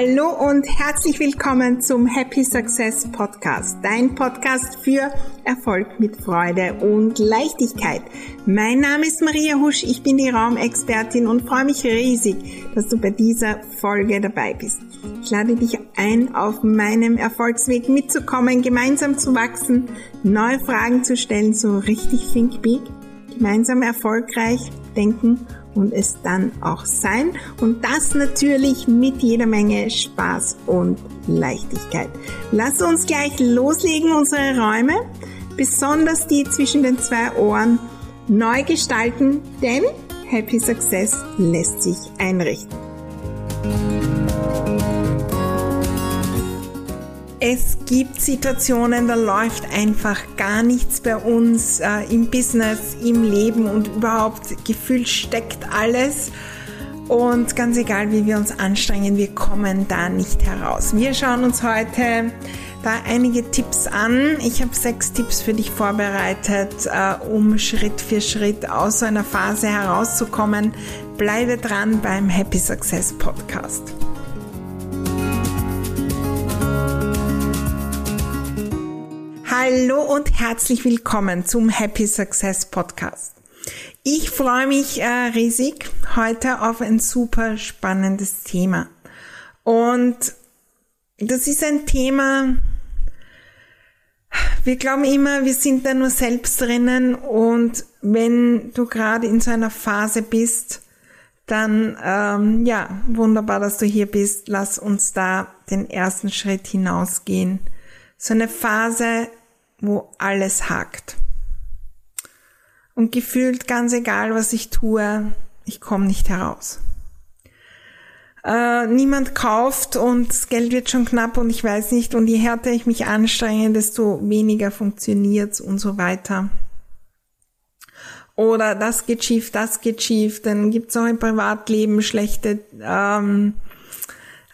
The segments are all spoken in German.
Hallo und herzlich willkommen zum Happy Success Podcast, dein Podcast für Erfolg mit Freude und Leichtigkeit. Mein Name ist Maria Husch, ich bin die Raumexpertin und freue mich riesig, dass du bei dieser Folge dabei bist. Ich lade dich ein, auf meinem Erfolgsweg mitzukommen, gemeinsam zu wachsen, neue Fragen zu stellen, so richtig Think Big, gemeinsam erfolgreich denken und es dann auch sein. Und das natürlich mit jeder Menge Spaß und Leichtigkeit. Lass uns gleich loslegen, unsere Räume, besonders die zwischen den zwei Ohren, neu gestalten, denn Happy Success lässt sich einrichten. Es gibt Situationen, da läuft einfach gar nichts bei uns äh, im Business, im Leben und überhaupt gefühlt steckt alles. Und ganz egal, wie wir uns anstrengen, wir kommen da nicht heraus. Wir schauen uns heute da einige Tipps an. Ich habe sechs Tipps für dich vorbereitet, äh, um Schritt für Schritt aus so einer Phase herauszukommen. Bleibe dran beim Happy Success Podcast. Hallo und herzlich willkommen zum Happy Success Podcast. Ich freue mich äh, riesig heute auf ein super spannendes Thema. Und das ist ein Thema, wir glauben immer, wir sind da nur selbst drinnen und wenn du gerade in so einer Phase bist, dann ähm, ja, wunderbar, dass du hier bist. Lass uns da den ersten Schritt hinausgehen. So eine Phase, wo alles hakt. Und gefühlt ganz egal, was ich tue, ich komme nicht heraus. Äh, niemand kauft und das Geld wird schon knapp und ich weiß nicht, und je härter ich mich anstrenge, desto weniger funktioniert's und so weiter. Oder das geht schief, das geht schief, dann gibt's auch im Privatleben schlechte ähm,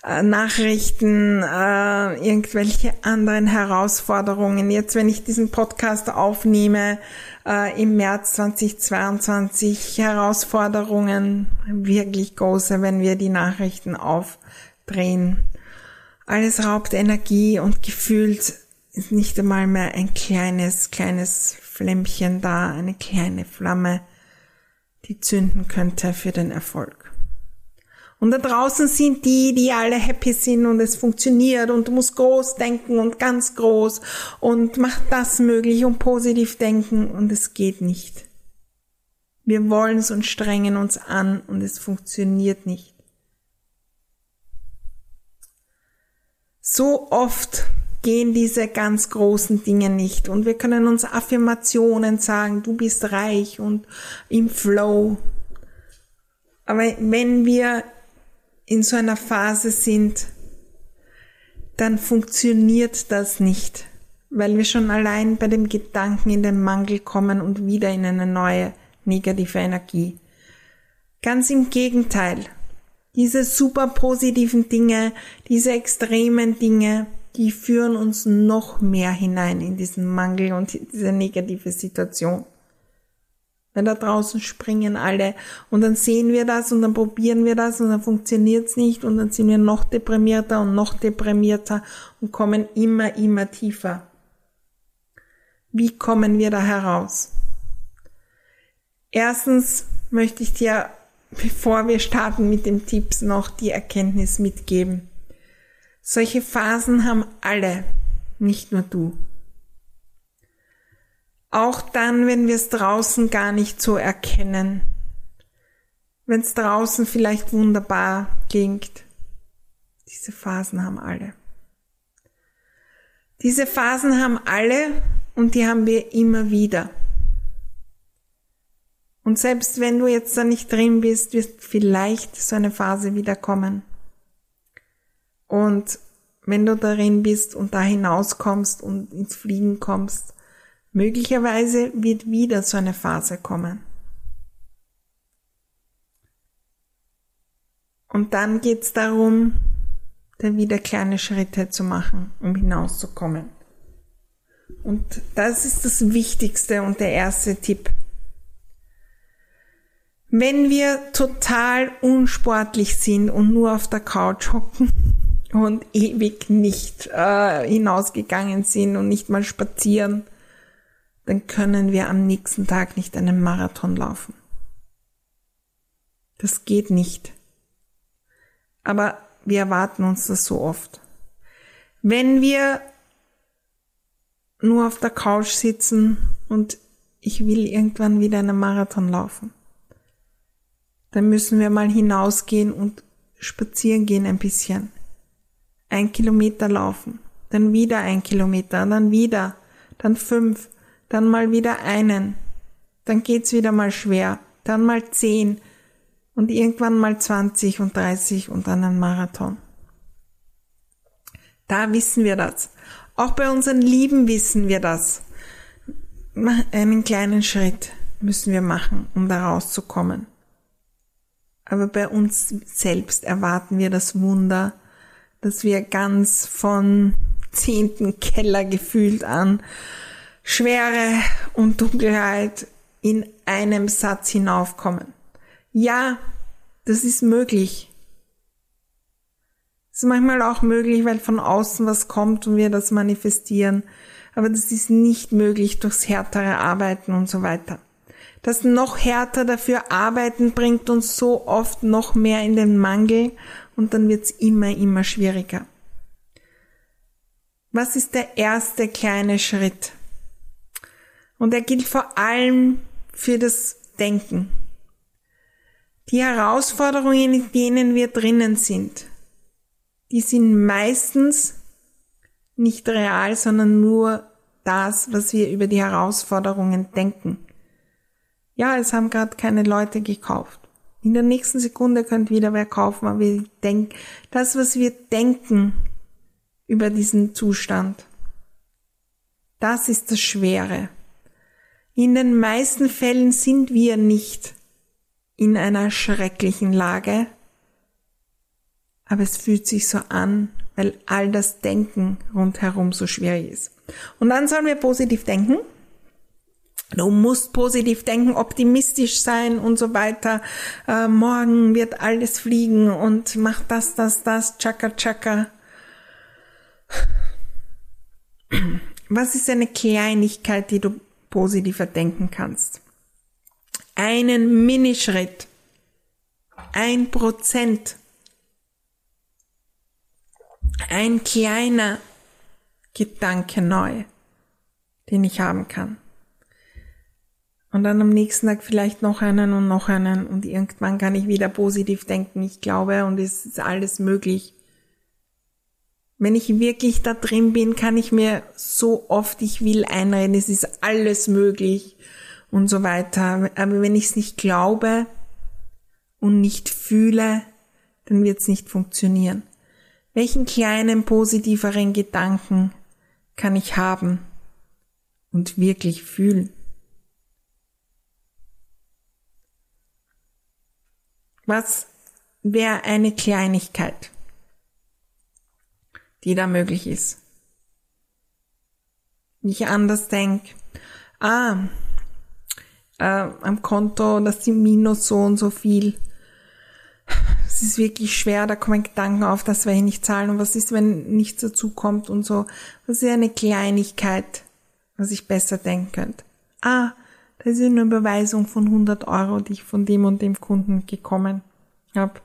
äh, Nachrichten, äh, irgendwelche anderen Herausforderungen. Jetzt, wenn ich diesen Podcast aufnehme, äh, im März 2022, Herausforderungen wirklich große, wenn wir die Nachrichten aufdrehen. Alles raubt Energie und gefühlt ist nicht einmal mehr ein kleines, kleines Flämmchen da, eine kleine Flamme, die zünden könnte für den Erfolg. Und da draußen sind die, die alle happy sind und es funktioniert und du musst groß denken und ganz groß und mach das möglich und positiv denken und es geht nicht. Wir wollen es und strengen uns an und es funktioniert nicht. So oft gehen diese ganz großen Dinge nicht und wir können uns Affirmationen sagen, du bist reich und im Flow. Aber wenn wir in so einer Phase sind, dann funktioniert das nicht, weil wir schon allein bei dem Gedanken in den Mangel kommen und wieder in eine neue negative Energie. Ganz im Gegenteil. Diese super positiven Dinge, diese extremen Dinge, die führen uns noch mehr hinein in diesen Mangel und diese negative Situation. Weil da draußen springen alle und dann sehen wir das und dann probieren wir das und dann funktioniert's nicht und dann sind wir noch deprimierter und noch deprimierter und kommen immer, immer tiefer. Wie kommen wir da heraus? Erstens möchte ich dir, bevor wir starten mit den Tipps, noch die Erkenntnis mitgeben. Solche Phasen haben alle, nicht nur du. Auch dann, wenn wir es draußen gar nicht so erkennen. Wenn es draußen vielleicht wunderbar klingt. Diese Phasen haben alle. Diese Phasen haben alle und die haben wir immer wieder. Und selbst wenn du jetzt da nicht drin bist, wird vielleicht so eine Phase wiederkommen. Und wenn du darin bist und da hinauskommst und ins Fliegen kommst, Möglicherweise wird wieder so eine Phase kommen. Und dann geht es darum, da wieder kleine Schritte zu machen, um hinauszukommen. Und das ist das Wichtigste und der erste Tipp. Wenn wir total unsportlich sind und nur auf der Couch hocken und ewig nicht äh, hinausgegangen sind und nicht mal spazieren, dann können wir am nächsten Tag nicht einen Marathon laufen. Das geht nicht. Aber wir erwarten uns das so oft. Wenn wir nur auf der Couch sitzen und ich will irgendwann wieder einen Marathon laufen, dann müssen wir mal hinausgehen und spazieren gehen ein bisschen. Ein Kilometer laufen, dann wieder ein Kilometer, dann wieder, dann fünf, dann mal wieder einen, dann geht's wieder mal schwer, dann mal zehn und irgendwann mal zwanzig und dreißig und dann ein Marathon. Da wissen wir das. Auch bei unseren Lieben wissen wir das. Einen kleinen Schritt müssen wir machen, um da rauszukommen. Aber bei uns selbst erwarten wir das Wunder, dass wir ganz von zehnten Keller gefühlt an Schwere und Dunkelheit in einem Satz hinaufkommen. Ja, das ist möglich. Es ist manchmal auch möglich, weil von außen was kommt und wir das manifestieren. Aber das ist nicht möglich durchs härtere Arbeiten und so weiter. Das noch härter dafür arbeiten bringt uns so oft noch mehr in den Mangel und dann wird's immer, immer schwieriger. Was ist der erste kleine Schritt? Und er gilt vor allem für das Denken. Die Herausforderungen, in denen wir drinnen sind, die sind meistens nicht real, sondern nur das, was wir über die Herausforderungen denken. Ja, es haben gerade keine Leute gekauft. In der nächsten Sekunde könnte wieder wer kaufen, aber wir denken, das, was wir denken über diesen Zustand, das ist das Schwere. In den meisten Fällen sind wir nicht in einer schrecklichen Lage, aber es fühlt sich so an, weil all das Denken rundherum so schwierig ist. Und dann sollen wir positiv denken. Du musst positiv denken, optimistisch sein und so weiter. Äh, morgen wird alles fliegen und mach das, das, das, tschakka, tschakka. Was ist eine Kleinigkeit, die du positiver denken kannst. Einen Minischritt. Ein Prozent. Ein kleiner Gedanke neu, den ich haben kann. Und dann am nächsten Tag vielleicht noch einen und noch einen und irgendwann kann ich wieder positiv denken. Ich glaube und es ist alles möglich. Wenn ich wirklich da drin bin, kann ich mir so oft ich will einreden, es ist alles möglich und so weiter. Aber wenn ich es nicht glaube und nicht fühle, dann wird es nicht funktionieren. Welchen kleinen positiveren Gedanken kann ich haben und wirklich fühlen? Was wäre eine Kleinigkeit? Die da möglich ist. ich anders denke, ah, äh, am Konto, das sind minus so und so viel. Es ist wirklich schwer, da kommen Gedanken auf, das werde ich nicht zahlen. Und was ist, wenn nichts dazu kommt und so. Das ist eine Kleinigkeit, was ich besser denken könnte. Ah, das ist eine Überweisung von 100 Euro, die ich von dem und dem Kunden gekommen habe.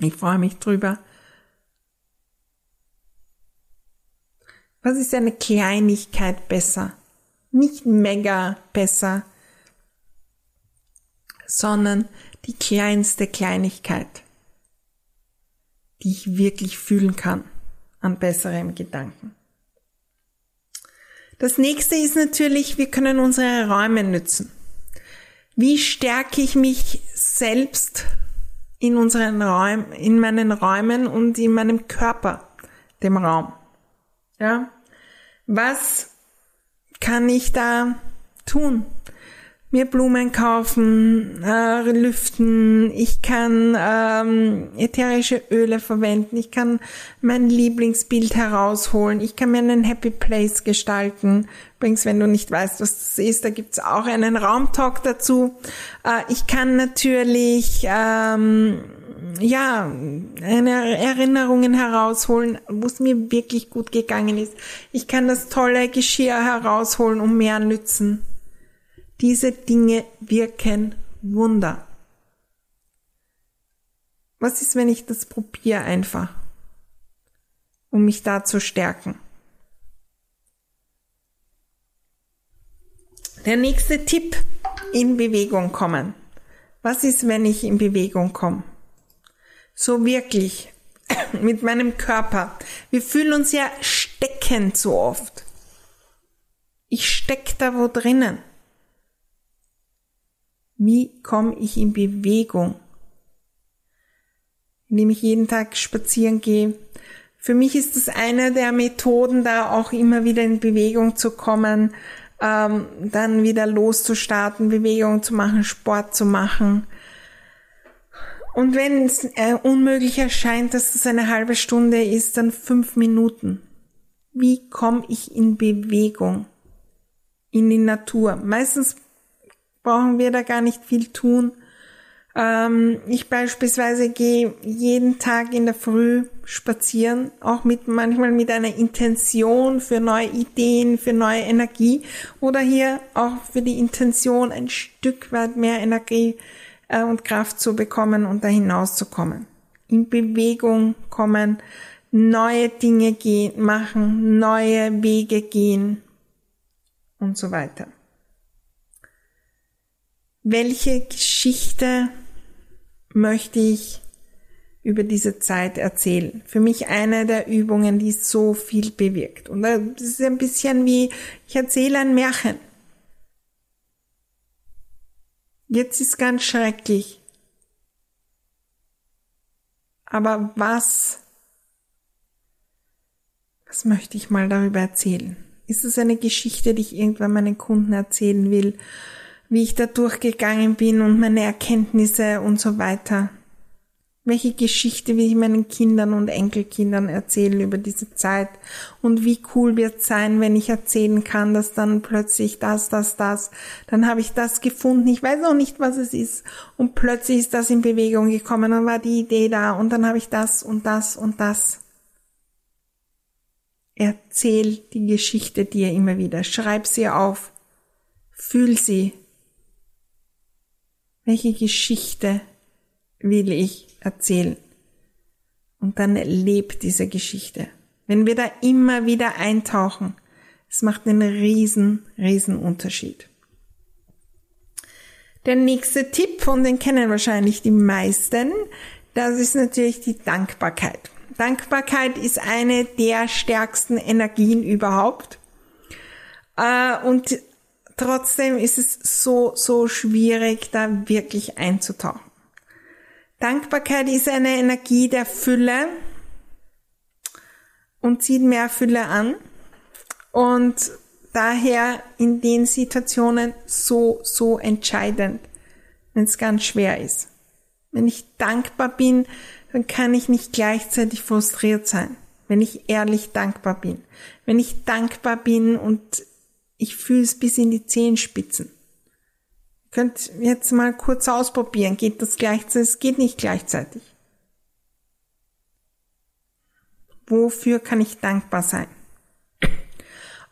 Ich freue mich drüber. Was ist eine Kleinigkeit besser? Nicht mega besser, sondern die kleinste Kleinigkeit, die ich wirklich fühlen kann an besserem Gedanken. Das nächste ist natürlich, wir können unsere Räume nützen. Wie stärke ich mich selbst in unseren Räumen, in meinen Räumen und in meinem Körper, dem Raum? Ja? Was kann ich da tun? Mir Blumen kaufen, äh, lüften, ich kann ähm, ätherische Öle verwenden, ich kann mein Lieblingsbild herausholen, ich kann mir einen Happy Place gestalten. Übrigens, wenn du nicht weißt, was das ist, da gibt's auch einen Raumtalk dazu. Äh, ich kann natürlich ähm, ja, eine Erinnerungen herausholen, wo es mir wirklich gut gegangen ist. Ich kann das tolle Geschirr herausholen und mehr nützen. Diese Dinge wirken Wunder. Was ist, wenn ich das probiere einfach, um mich da zu stärken? Der nächste Tipp, in Bewegung kommen. Was ist, wenn ich in Bewegung komme? So wirklich mit meinem Körper. Wir fühlen uns ja steckend so oft. Ich steck da wo drinnen. Wie komme ich in Bewegung? Indem ich jeden Tag spazieren gehe. Für mich ist es eine der Methoden, da auch immer wieder in Bewegung zu kommen, ähm, dann wieder loszustarten, Bewegung zu machen, Sport zu machen. Und wenn es äh, unmöglich erscheint, dass es eine halbe Stunde ist, dann fünf Minuten. Wie komme ich in Bewegung? In die Natur. Meistens brauchen wir da gar nicht viel tun. Ähm, ich beispielsweise gehe jeden Tag in der Früh spazieren, auch mit manchmal mit einer Intention für neue Ideen, für neue Energie oder hier auch für die Intention ein Stück weit mehr Energie äh, und Kraft zu bekommen und da hinauszukommen. In Bewegung kommen, neue Dinge gehen, machen, neue Wege gehen und so weiter. Welche Geschichte möchte ich über diese Zeit erzählen. Für mich eine der Übungen, die so viel bewirkt. Und das ist ein bisschen wie, ich erzähle ein Märchen. Jetzt ist ganz schrecklich. Aber was, was möchte ich mal darüber erzählen? Ist es eine Geschichte, die ich irgendwann meinen Kunden erzählen will? wie ich da durchgegangen bin und meine Erkenntnisse und so weiter. Welche Geschichte will ich meinen Kindern und Enkelkindern erzählen über diese Zeit? Und wie cool wird es sein, wenn ich erzählen kann, dass dann plötzlich das, das, das, dann habe ich das gefunden, ich weiß auch nicht, was es ist. Und plötzlich ist das in Bewegung gekommen und war die Idee da und dann habe ich das und das und das. Erzähl die Geschichte dir immer wieder, schreib sie auf, fühl sie, welche Geschichte will ich erzählen? Und dann lebt diese Geschichte. Wenn wir da immer wieder eintauchen, es macht einen riesen, riesen Unterschied. Der nächste Tipp, und den kennen wahrscheinlich die meisten, das ist natürlich die Dankbarkeit. Dankbarkeit ist eine der stärksten Energien überhaupt. Äh, und Trotzdem ist es so, so schwierig, da wirklich einzutauchen. Dankbarkeit ist eine Energie der Fülle und zieht mehr Fülle an und daher in den Situationen so, so entscheidend, wenn es ganz schwer ist. Wenn ich dankbar bin, dann kann ich nicht gleichzeitig frustriert sein, wenn ich ehrlich dankbar bin. Wenn ich dankbar bin und ich fühle es bis in die Zehenspitzen. Ihr könnt jetzt mal kurz ausprobieren. Geht das gleichzeitig? Es geht nicht gleichzeitig. Wofür kann ich dankbar sein?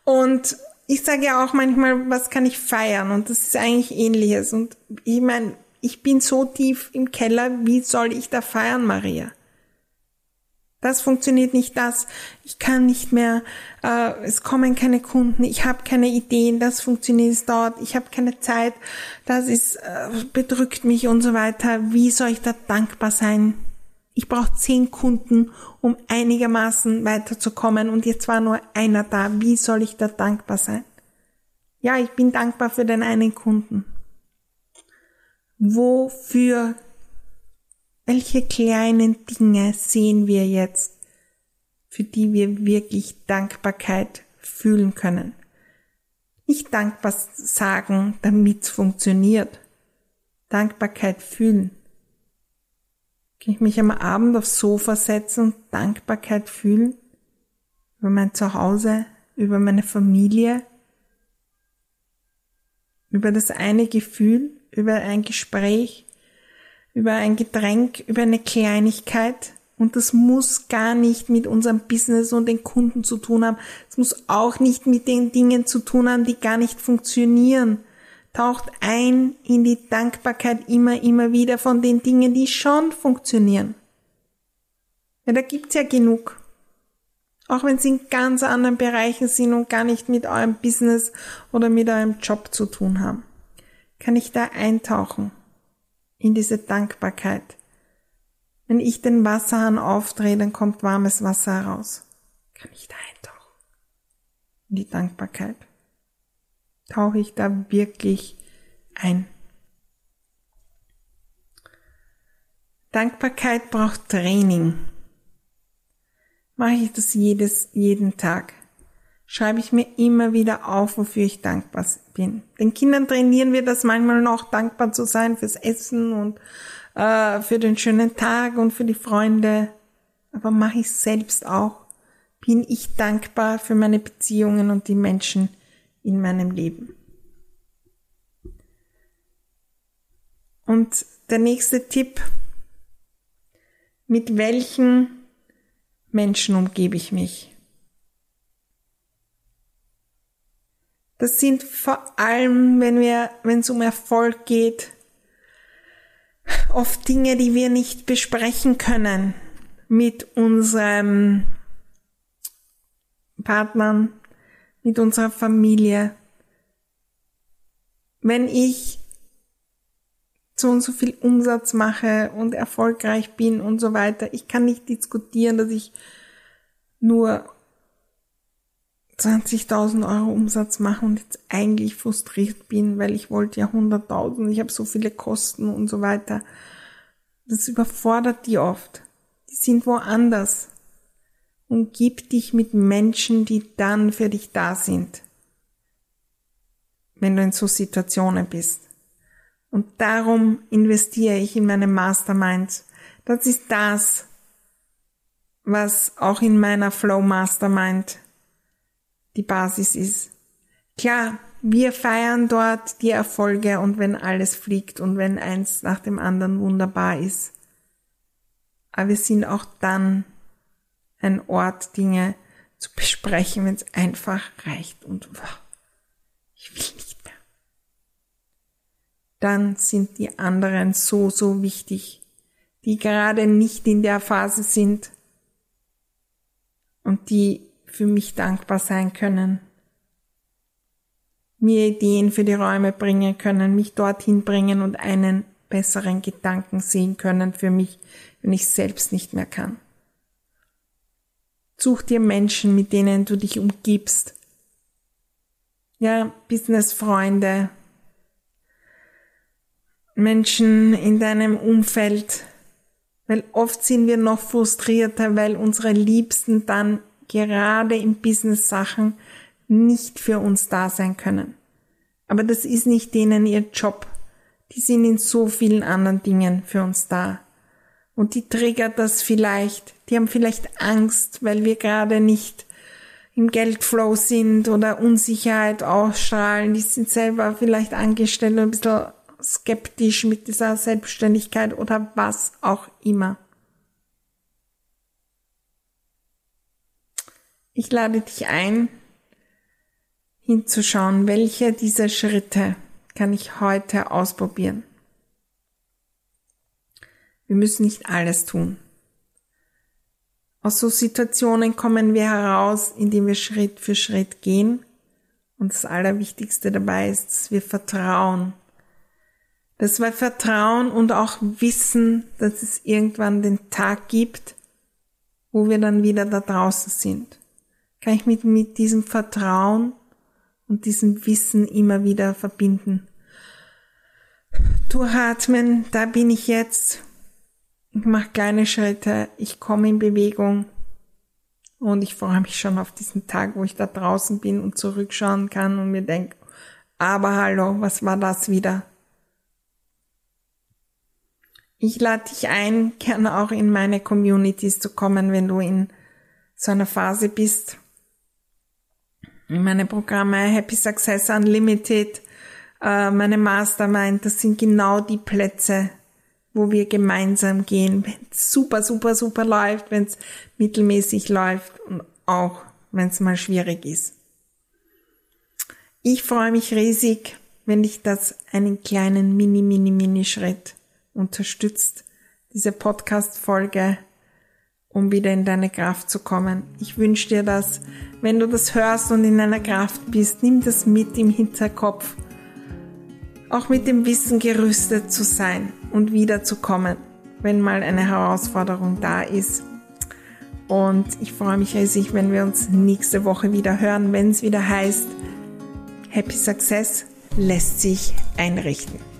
Und ich sage ja auch manchmal, was kann ich feiern? Und das ist eigentlich ähnliches. Und ich meine, ich bin so tief im Keller, wie soll ich da feiern, Maria? Das funktioniert nicht, das. Ich kann nicht mehr, äh, es kommen keine Kunden, ich habe keine Ideen, das funktioniert es dort, ich habe keine Zeit, das ist, äh, bedrückt mich und so weiter. Wie soll ich da dankbar sein? Ich brauche zehn Kunden, um einigermaßen weiterzukommen und jetzt war nur einer da. Wie soll ich da dankbar sein? Ja, ich bin dankbar für den einen Kunden. Wofür welche kleinen Dinge sehen wir jetzt, für die wir wirklich Dankbarkeit fühlen können? Nicht dankbar sagen, damit es funktioniert. Dankbarkeit fühlen. Kann ich mich am Abend aufs Sofa setzen und Dankbarkeit fühlen? Über mein Zuhause, über meine Familie, über das eine Gefühl, über ein Gespräch, über ein Getränk, über eine Kleinigkeit. Und das muss gar nicht mit unserem Business und den Kunden zu tun haben. Es muss auch nicht mit den Dingen zu tun haben, die gar nicht funktionieren. Taucht ein in die Dankbarkeit immer, immer wieder von den Dingen, die schon funktionieren. Ja, da gibt's ja genug. Auch wenn sie in ganz anderen Bereichen sind und gar nicht mit eurem Business oder mit eurem Job zu tun haben. Kann ich da eintauchen in diese Dankbarkeit. Wenn ich den Wasserhahn aufdrehe, dann kommt warmes Wasser heraus. Kann ich da eintauchen? In die Dankbarkeit. Tauche ich da wirklich ein? Dankbarkeit braucht Training. Mache ich das jedes, jeden Tag? Schreibe ich mir immer wieder auf, wofür ich dankbar bin. Den Kindern trainieren wir das manchmal noch, dankbar zu sein fürs Essen und äh, für den schönen Tag und für die Freunde. Aber mache ich selbst auch. Bin ich dankbar für meine Beziehungen und die Menschen in meinem Leben. Und der nächste Tipp, mit welchen Menschen umgebe ich mich? Das sind vor allem, wenn wir, wenn es um Erfolg geht, oft Dinge, die wir nicht besprechen können mit unserem Partnern, mit unserer Familie. Wenn ich so und so viel Umsatz mache und erfolgreich bin und so weiter, ich kann nicht diskutieren, dass ich nur 20.000 Euro Umsatz machen und jetzt eigentlich frustriert bin, weil ich wollte ja 100.000, ich habe so viele Kosten und so weiter. Das überfordert die oft. Die sind woanders. Und gib dich mit Menschen, die dann für dich da sind, wenn du in so Situationen bist. Und darum investiere ich in meine Masterminds. Das ist das, was auch in meiner Flow Mastermind die Basis ist. Klar, wir feiern dort die Erfolge und wenn alles fliegt und wenn eins nach dem anderen wunderbar ist. Aber wir sind auch dann ein Ort, Dinge zu besprechen, wenn es einfach reicht und wow, ich will nicht mehr. Dann sind die anderen so, so wichtig, die gerade nicht in der Phase sind und die für mich dankbar sein können, mir Ideen für die Räume bringen können, mich dorthin bringen und einen besseren Gedanken sehen können für mich, wenn ich selbst nicht mehr kann. Such dir Menschen, mit denen du dich umgibst. Ja, Businessfreunde, Menschen in deinem Umfeld, weil oft sind wir noch frustrierter, weil unsere Liebsten dann gerade in Business-Sachen nicht für uns da sein können. Aber das ist nicht denen ihr Job. Die sind in so vielen anderen Dingen für uns da. Und die triggert das vielleicht. Die haben vielleicht Angst, weil wir gerade nicht im Geldflow sind oder Unsicherheit ausstrahlen. Die sind selber vielleicht angestellt und ein bisschen skeptisch mit dieser Selbstständigkeit oder was auch immer. Ich lade dich ein, hinzuschauen, welche dieser Schritte kann ich heute ausprobieren. Wir müssen nicht alles tun. Aus so Situationen kommen wir heraus, indem wir Schritt für Schritt gehen. Und das Allerwichtigste dabei ist, dass wir vertrauen. Dass wir vertrauen und auch wissen, dass es irgendwann den Tag gibt, wo wir dann wieder da draußen sind kann ich mich mit diesem Vertrauen und diesem Wissen immer wieder verbinden. Durchatmen, da bin ich jetzt. Ich mache kleine Schritte, ich komme in Bewegung und ich freue mich schon auf diesen Tag, wo ich da draußen bin und zurückschauen kann und mir denke, aber hallo, was war das wieder? Ich lade dich ein, gerne auch in meine Communities zu kommen, wenn du in so einer Phase bist, meine Programme Happy Success Unlimited, äh, meine Mastermind, das sind genau die Plätze, wo wir gemeinsam gehen, wenn es super, super, super läuft, wenn es mittelmäßig läuft und auch wenn es mal schwierig ist. Ich freue mich riesig, wenn dich das einen kleinen Mini, Mini, Mini Schritt unterstützt, diese Podcast-Folge, um wieder in deine Kraft zu kommen. Ich wünsche dir das, wenn du das hörst und in deiner Kraft bist, nimm das mit im Hinterkopf, auch mit dem Wissen gerüstet zu sein und wiederzukommen, wenn mal eine Herausforderung da ist. Und ich freue mich riesig, wenn wir uns nächste Woche wieder hören, wenn es wieder heißt, Happy Success lässt sich einrichten.